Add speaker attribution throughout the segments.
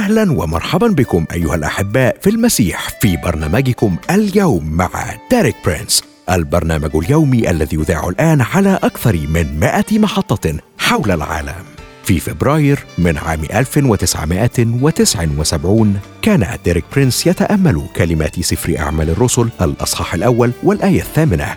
Speaker 1: أهلا ومرحبا بكم أيها الأحباء في المسيح في برنامجكم اليوم مع ديريك برينس البرنامج اليومي الذي يذاع الآن على أكثر من 100 محطة حول العالم. في فبراير من عام 1979 كان ديريك برينس يتأمل كلمات سفر أعمال الرسل الأصحاح الأول والآية الثامنة.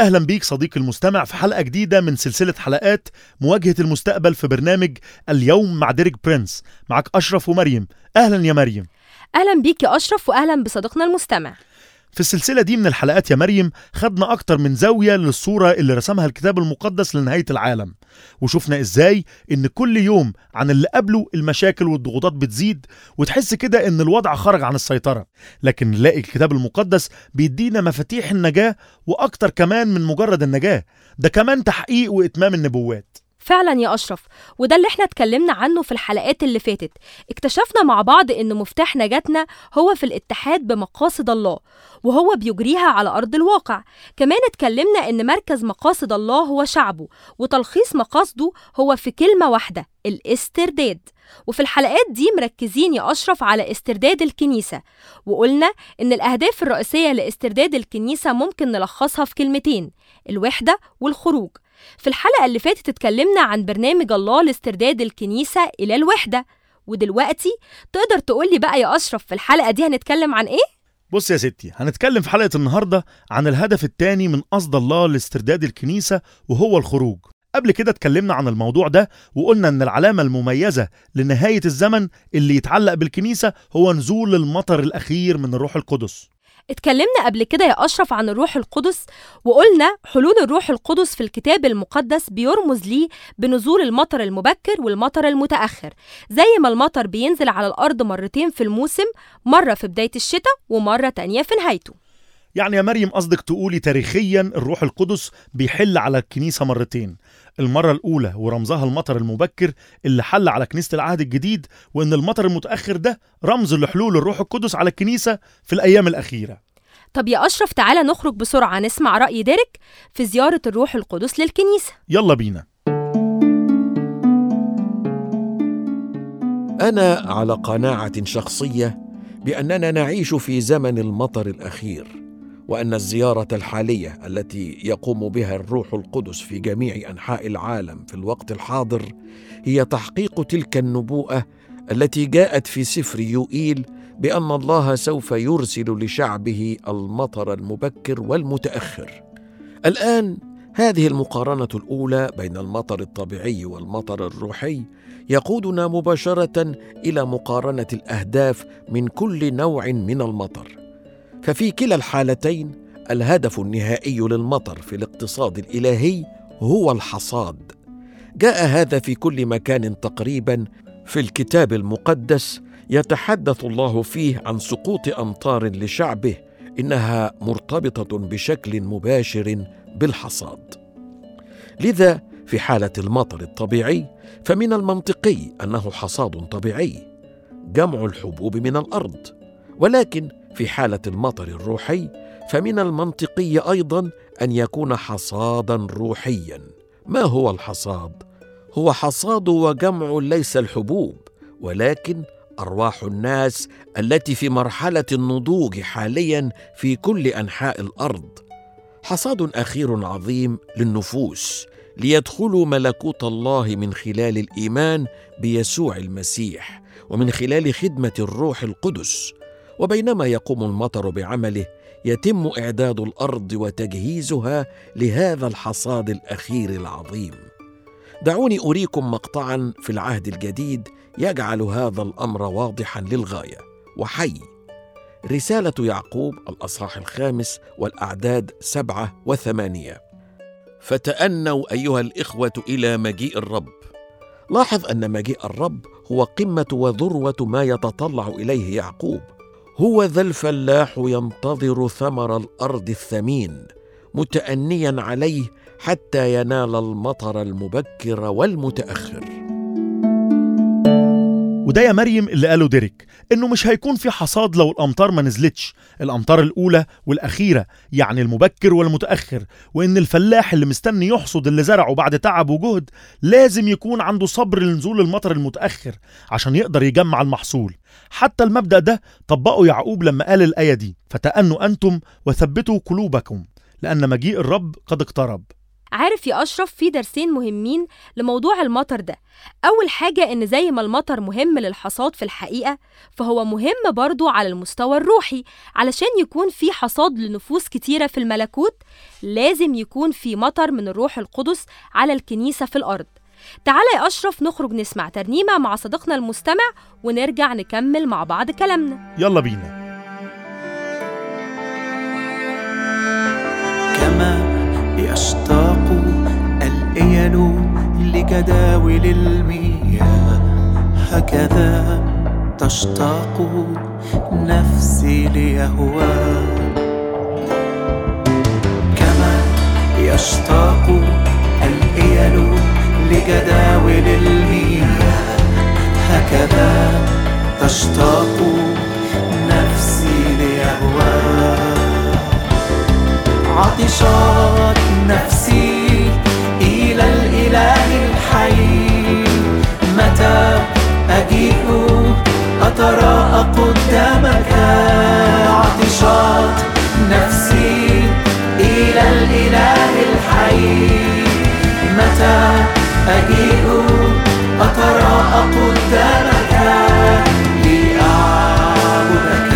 Speaker 2: أهلا بيك صديقي المستمع في حلقة جديدة من سلسلة حلقات مواجهة المستقبل في برنامج اليوم مع ديريك برينس. معك أشرف ومريم. أهلا يا مريم.
Speaker 3: أهلا بيك يا أشرف واهلا بصديقنا المستمع.
Speaker 2: في السلسلة دي من الحلقات يا مريم خدنا أكتر من زاوية للصورة اللي رسمها الكتاب المقدس لنهاية العالم. وشفنا إزاي إن كل يوم عن اللي قبله المشاكل والضغوطات بتزيد وتحس كده إن الوضع خرج عن السيطرة. لكن نلاقي الكتاب المقدس بيدينا مفاتيح النجاة وأكتر كمان من مجرد النجاة. ده كمان تحقيق وإتمام النبوات.
Speaker 3: فعلا يا أشرف وده اللي إحنا اتكلمنا عنه في الحلقات اللي فاتت. اكتشفنا مع بعض إن مفتاح نجاتنا هو في الاتحاد بمقاصد الله وهو بيجريها على أرض الواقع. كمان اتكلمنا إن مركز مقاصد الله هو شعبه وتلخيص مقاصده هو في كلمة واحدة الاسترداد. وفي الحلقات دي مركزين يا أشرف على استرداد الكنيسة وقلنا إن الأهداف الرئيسية لاسترداد الكنيسة ممكن نلخصها في كلمتين الوحدة والخروج. في الحلقة اللي فاتت اتكلمنا عن برنامج الله لاسترداد الكنيسة إلى الوحدة. ودلوقتي تقدر تقولي بقى يا أشرف في الحلقة دي هنتكلم عن إيه؟
Speaker 2: بص يا ستي هنتكلم في حلقة النهارده عن الهدف الثاني من قصد الله لاسترداد الكنيسة وهو الخروج. قبل كده اتكلمنا عن الموضوع ده وقلنا إن العلامة المميزة لنهاية الزمن اللي يتعلق بالكنيسة هو نزول المطر الأخير من الروح القدس.
Speaker 3: اتكلمنا قبل كده يا أشرف عن الروح القدس وقلنا حلول الروح القدس في الكتاب المقدس بيرمز ليه بنزول المطر المبكر والمطر المتأخر. زي ما المطر بينزل على الأرض مرتين في الموسم مرة في بداية الشتاء ومرة تانية في نهايته.
Speaker 2: يعني يا مريم قصدك تقولي تاريخيا الروح القدس بيحل على الكنيسة مرتين المرة الأولى ورمزها المطر المبكر اللي حل على كنيسة العهد الجديد وإن المطر المتأخر ده رمز لحلول الروح القدس على الكنيسة في الأيام الأخيرة.
Speaker 3: طب يا أشرف تعالى نخرج بسرعة نسمع رأي ديريك في زيارة الروح القدس للكنيسة.
Speaker 2: يلا بينا.
Speaker 4: أنا على قناعة شخصية بأننا نعيش في زمن المطر الأخير. وأن الزيارة الحالية التي يقوم بها الروح القدس في جميع أنحاء العالم في الوقت الحاضر هي تحقيق تلك النبوءة التي جاءت في سفر يوئيل بأن الله سوف يرسل لشعبه المطر المبكر والمتأخر. الآن هذه المقارنة الأولى بين المطر الطبيعي والمطر الروحي يقودنا مباشرة إلى مقارنة الأهداف من كل نوع من المطر. ففي كلا الحالتين الهدف النهائي للمطر في الاقتصاد الإلهي هو الحصاد. جاء هذا في كل مكان تقريبا في الكتاب المقدس يتحدث الله فيه عن سقوط أمطار لشعبه إنها مرتبطة بشكل مباشر بالحصاد. لذا في حالة المطر الطبيعي فمن المنطقي أنه حصاد طبيعي جمع الحبوب من الأرض. ولكن في حالة المطر الروحي فمن المنطقي أيضا أن يكون حصادا روحيا. ما هو الحصاد؟ هو حصاد وجمع ليس الحبوب ولكن أرواح الناس التي في مرحلة النضوج حاليا في كل أنحاء الأرض. حصاد أخير عظيم للنفوس ليدخلوا ملكوت الله من خلال الإيمان بيسوع المسيح ومن خلال خدمة الروح القدس. وبينما يقوم المطر بعمله يتم إعداد الأرض وتجهيزها لهذا الحصاد الأخير العظيم. دعوني أريكم مقطعا في العهد الجديد يجعل هذا الأمر واضحا للغاية. وحي. رسالة يعقوب الأصحاح الخامس والأعداد سبعة وثمانية. فتأنوا أيها الإخوة إلى مجيء الرب. لاحظ أن مجيء الرب هو قمة وذروة ما يتطلع إليه يعقوب. هو ذا الفلاح ينتظر ثمر الأرض الثمين متانيا عليه حتى ينال المطر المبكر والمتأخر.
Speaker 2: وده يا مريم اللي قاله ديريك إنه مش هيكون في حصاد لو الامطار ما نزلتش. الامطار الأولى والأخيرة يعني المبكر والمتأخر وإن الفلاح اللي مستني يحصد اللي زرعه بعد تعب وجهد لازم يكون عنده صبر لنزول المطر المتأخر عشان يقدر يجمع المحصول. حتى المبدأ ده طبقه يعقوب لما قال الآية دي فتأنوا أنتم وثبتوا قلوبكم لأن مجيء الرب قد اقترب.
Speaker 3: عارف يا أشرف في درسين مهمين لموضوع المطر ده. أول حاجة إن زي ما المطر مهم للحصاد في الحقيقة فهو مهم برضو على المستوى الروحي. علشان يكون في حصاد لنفوس كتيرة في الملكوت لازم يكون في مطر من الروح القدس على الكنيسة في الأرض. تعالى يا أشرف نخرج نسمع ترنيمة مع صديقنا المستمع ونرجع نكمل مع بعض كلامنا.
Speaker 2: يلا بينا.
Speaker 5: كما يشتاق الإيل لجداول المياه. هكذا تشتاق نفسي ليهواه كما يشتاق الإيل لجداول المياه. هكذا تشتاق نفسي ليهواه عطشت نفسي قدامك عطشت نفسي إلى الإله الحي. متى أجيء أتراءى قدامك لأعبدك؟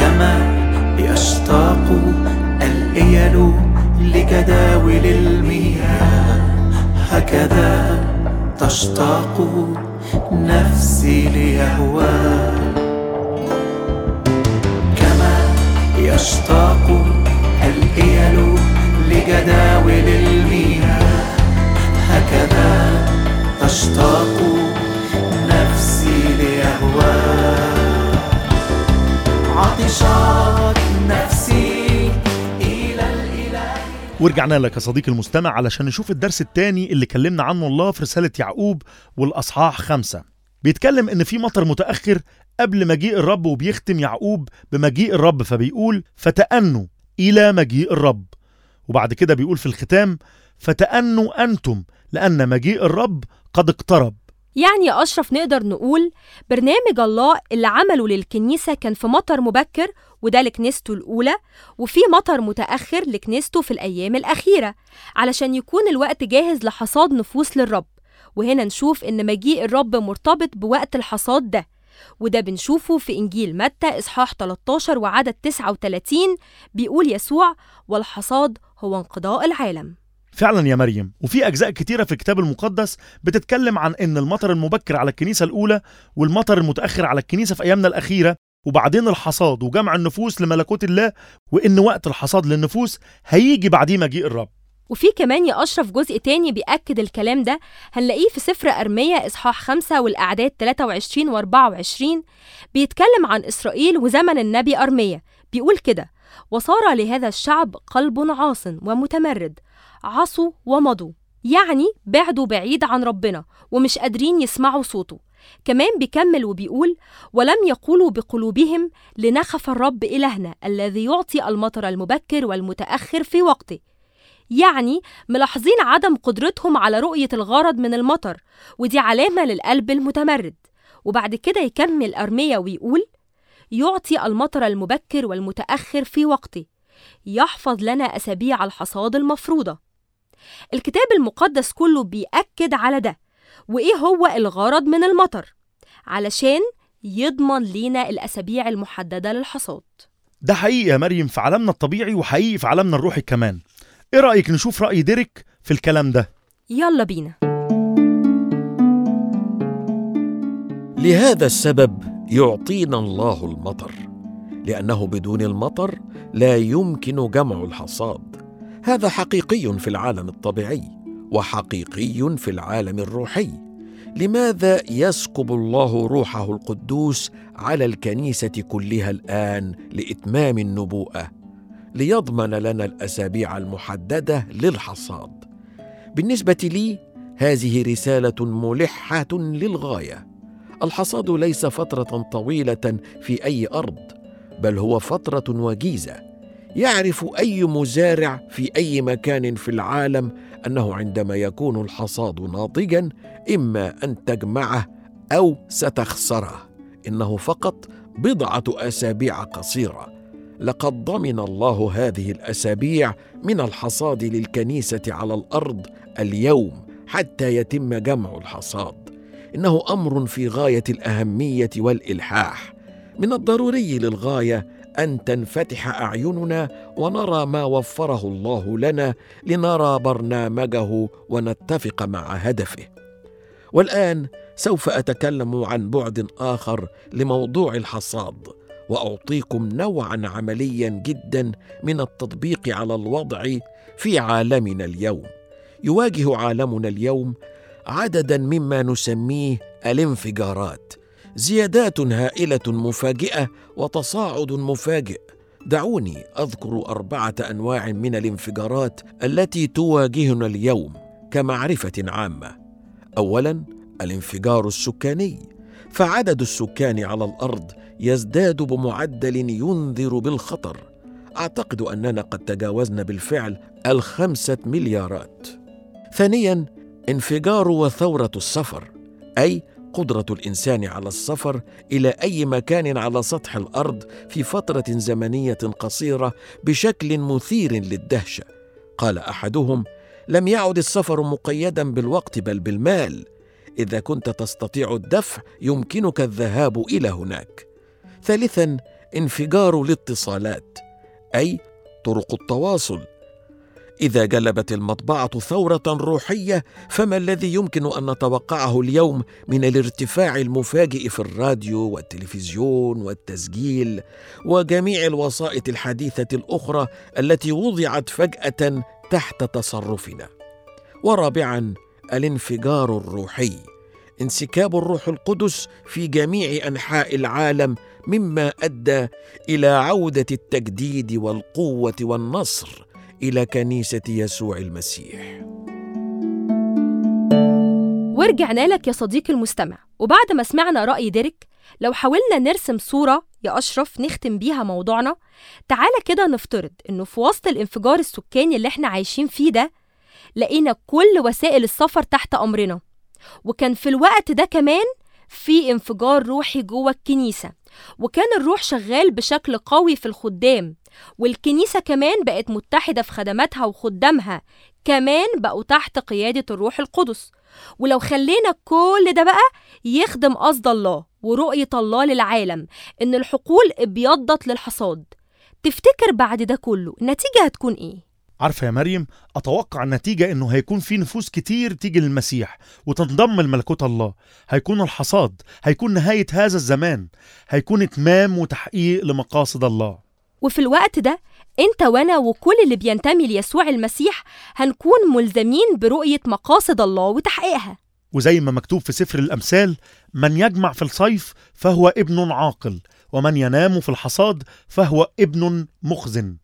Speaker 5: كما يشتاق الإيل لجداول المياه هكذا تشتاق نفسي ليهواه كما يشتاق الإيل لجداول المياه. هكذا تشتاق نفسي ليهواه عطشت نفسي
Speaker 2: ورجعنا لك يا صديقي المستمع علشان نشوف الدرس التاني اللي كلمنا عنه الله في رسالة يعقوب والأصحاح خمسة. بيتكلم إن في مطر متأخر قبل مجيء الرب وبيختم يعقوب بمجيء الرب فبيقول فتأنوا إلى مجيء الرب. وبعد كده بيقول في الختام فتأنوا أنتم لأن مجيء الرب قد اقترب.
Speaker 3: يعني يا أشرف نقدر نقول برنامج الله اللي عمله للكنيسة كان في مطر مبكر وده لكنيسته الأولى وفي مطر متأخر لكنيسته في الأيام الأخيرة علشان يكون الوقت جاهز لحصاد نفوس للرب. وهنا نشوف إن مجيء الرب مرتبط بوقت الحصاد ده وده بنشوفه في إنجيل متى إصحاح 13 وعدد 39 بيقول يسوع والحصاد هو انقضاء العالم.
Speaker 2: فعلا يا مريم وفي أجزاء كتيرة في الكتاب المقدس بتتكلم عن إن المطر المبكر على الكنيسة الأولى والمطر المتأخر على الكنيسة في أيامنا الأخيرة وبعدين الحصاد وجمع النفوس لملكوت الله وإن وقت الحصاد للنفوس هيجي بعديه مجيء الرب.
Speaker 3: وفي كمان يا أشرف جزء تاني بيأكد الكلام ده هنلاقيه في سفر أرمية إصحاح 5 والأعداد 23 و 24 بيتكلم عن إسرائيل وزمن النبي أرمية. بيقول كده وصار لهذا الشعب قلب عاص ومتمرد عصوا ومضوا يعني بعدوا بعيد عن ربنا ومش قادرين يسمعوا صوته. كمان بيكمل وبيقول ولم يقولوا بقلوبهم لنخف الرب إلهنا الذي يعطي المطر المبكر والمتأخر في وقته. يعني ملاحظين عدم قدرتهم على رؤية الغرض من المطر ودي علامة للقلب المتمرد. وبعد كده يكمل أرمية ويقول يعطي المطر المبكر والمتأخر في وقته يحفظ لنا أسابيع الحصاد المفروضة. الكتاب المقدس كله بيأكد على ده وإيه هو الغرض من المطر؟ علشان يضمن لينا الأسابيع المحددة للحصاد.
Speaker 2: ده حقيقي يا مريم في عالمنا الطبيعي وحقيقي في عالمنا الروحي كمان. إيه رأيك نشوف رأي ديريك في الكلام ده؟
Speaker 3: يلا بينا.
Speaker 4: لهذا السبب يعطينا الله المطر لأنه بدون المطر لا يمكن جمع الحصاد. هذا حقيقي في العالم الطبيعي. وحقيقي في العالم الروحي. لماذا يسكب الله روحه القدوس على الكنيسة كلها الآن لإتمام النبوءة؟ ليضمن لنا الأسابيع المحددة للحصاد. بالنسبة لي هذه رسالة ملحة للغاية. الحصاد ليس فترة طويلة في أي أرض بل هو فترة وجيزة. يعرف أي مزارع في أي مكان في العالم أنه عندما يكون الحصاد ناضجا إما أن تجمعه أو ستخسره. إنه فقط بضعة أسابيع قصيرة. لقد ضمن الله هذه الأسابيع من الحصاد للكنيسة على الأرض اليوم حتى يتم جمع الحصاد. إنه أمر في غاية الأهمية والإلحاح. من الضروري للغاية أن تنفتح أعيننا ونرى ما وفره الله لنا لنرى برنامجه ونتفق مع هدفه. والآن سوف أتكلم عن بعد آخر لموضوع الحصاد وأعطيكم نوعا عمليا جدا من التطبيق على الوضع في عالمنا اليوم. يواجه عالمنا اليوم عددا مما نسميه الانفجارات. زيادات هائلة مفاجئة وتصاعد مفاجئ. دعوني أذكر أربعة أنواع من الانفجارات التي تواجهنا اليوم كمعرفة عامة. اولا الانفجار السكاني. فعدد السكان على الأرض يزداد بمعدل ينذر بالخطر. أعتقد أننا قد تجاوزنا بالفعل الخمسة مليارات. ثانيا انفجار وثورة السفر أي قدرة الإنسان على السفر إلى أي مكان على سطح الأرض في فترة زمنية قصيرة بشكل مثير للدهشة. قال أحدهم لم يعد السفر مقيدا بالوقت بل بالمال. إذا كنت تستطيع الدفع يمكنك الذهاب إلى هناك. ثالثا انفجار الاتصالات أي طرق التواصل. إذا جلبت المطبعة ثورة روحية فما الذي يمكن أن نتوقعه اليوم من الارتفاع المفاجئ في الراديو والتلفزيون والتسجيل وجميع الوسائط الحديثة الأخرى التي وضعت فجأة تحت تصرفنا؟ ورابعا الانفجار الروحي. انسكاب الروح القدس في جميع أنحاء العالم مما أدى إلى عودة التجديد والقوة والنصر. إلى كنيسة يسوع المسيح.
Speaker 3: ورجعنا لك يا صديقي المستمع. وبعد ما سمعنا رأي ديريك لو حاولنا نرسم صورة يا أشرف نختم بيها موضوعنا تعالى كده نفترض إنه في وسط الانفجار السكاني اللي إحنا عايشين فيه ده لقينا كل وسائل السفر تحت أمرنا. وكان في الوقت ده كمان في انفجار روحي جوه الكنيسة وكان الروح شغال بشكل قوي في الخدام والكنيسة كمان بقت متحدة في خدماتها وخدامها كمان بقوا تحت قيادة الروح القدس ولو خلينا كل ده بقى يخدم قصد الله ورؤية الله للعالم إن الحقول ابيضت للحصاد تفتكر بعد ده كله النتيجة هتكون إيه؟
Speaker 2: عارفة يا مريم أتوقع النتيجة إنه هيكون في نفوس كتير تيجي للمسيح وتنضم لملكوت الله. هيكون الحصاد هيكون نهاية هذا الزمان هيكون إتمام وتحقيق لمقاصد الله.
Speaker 3: وفي الوقت ده أنت وأنا وكل اللي بينتمي ليسوع المسيح هنكون ملزمين برؤية مقاصد الله وتحقيقها.
Speaker 2: وزي ما مكتوب في سفر الأمثال من يجمع في الصيف فهو ابن عاقل ومن ينام في الحصاد فهو ابن مخزن.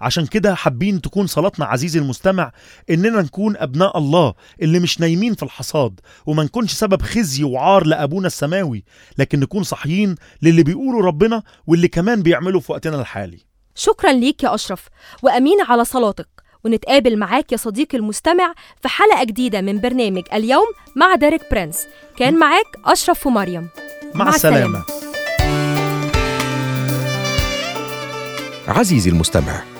Speaker 2: عشان كده حابين تكون صلاتنا عزيزي المستمع إننا نكون أبناء الله اللي مش نايمين في الحصاد وما نكونش سبب خزي وعار لأبونا السماوي لكن نكون صحيين للي بيقوله ربنا واللي كمان بيعمله في وقتنا الحالي
Speaker 3: شكرا ليك يا أشرف وأمين على صلاتك ونتقابل معاك يا صديقي المستمع في حلقة جديدة من برنامج اليوم مع ديريك برنس كان معاك أشرف ومريم
Speaker 2: مع,
Speaker 3: مع
Speaker 2: السلامة.
Speaker 3: السلامة.
Speaker 1: عزيزي المستمع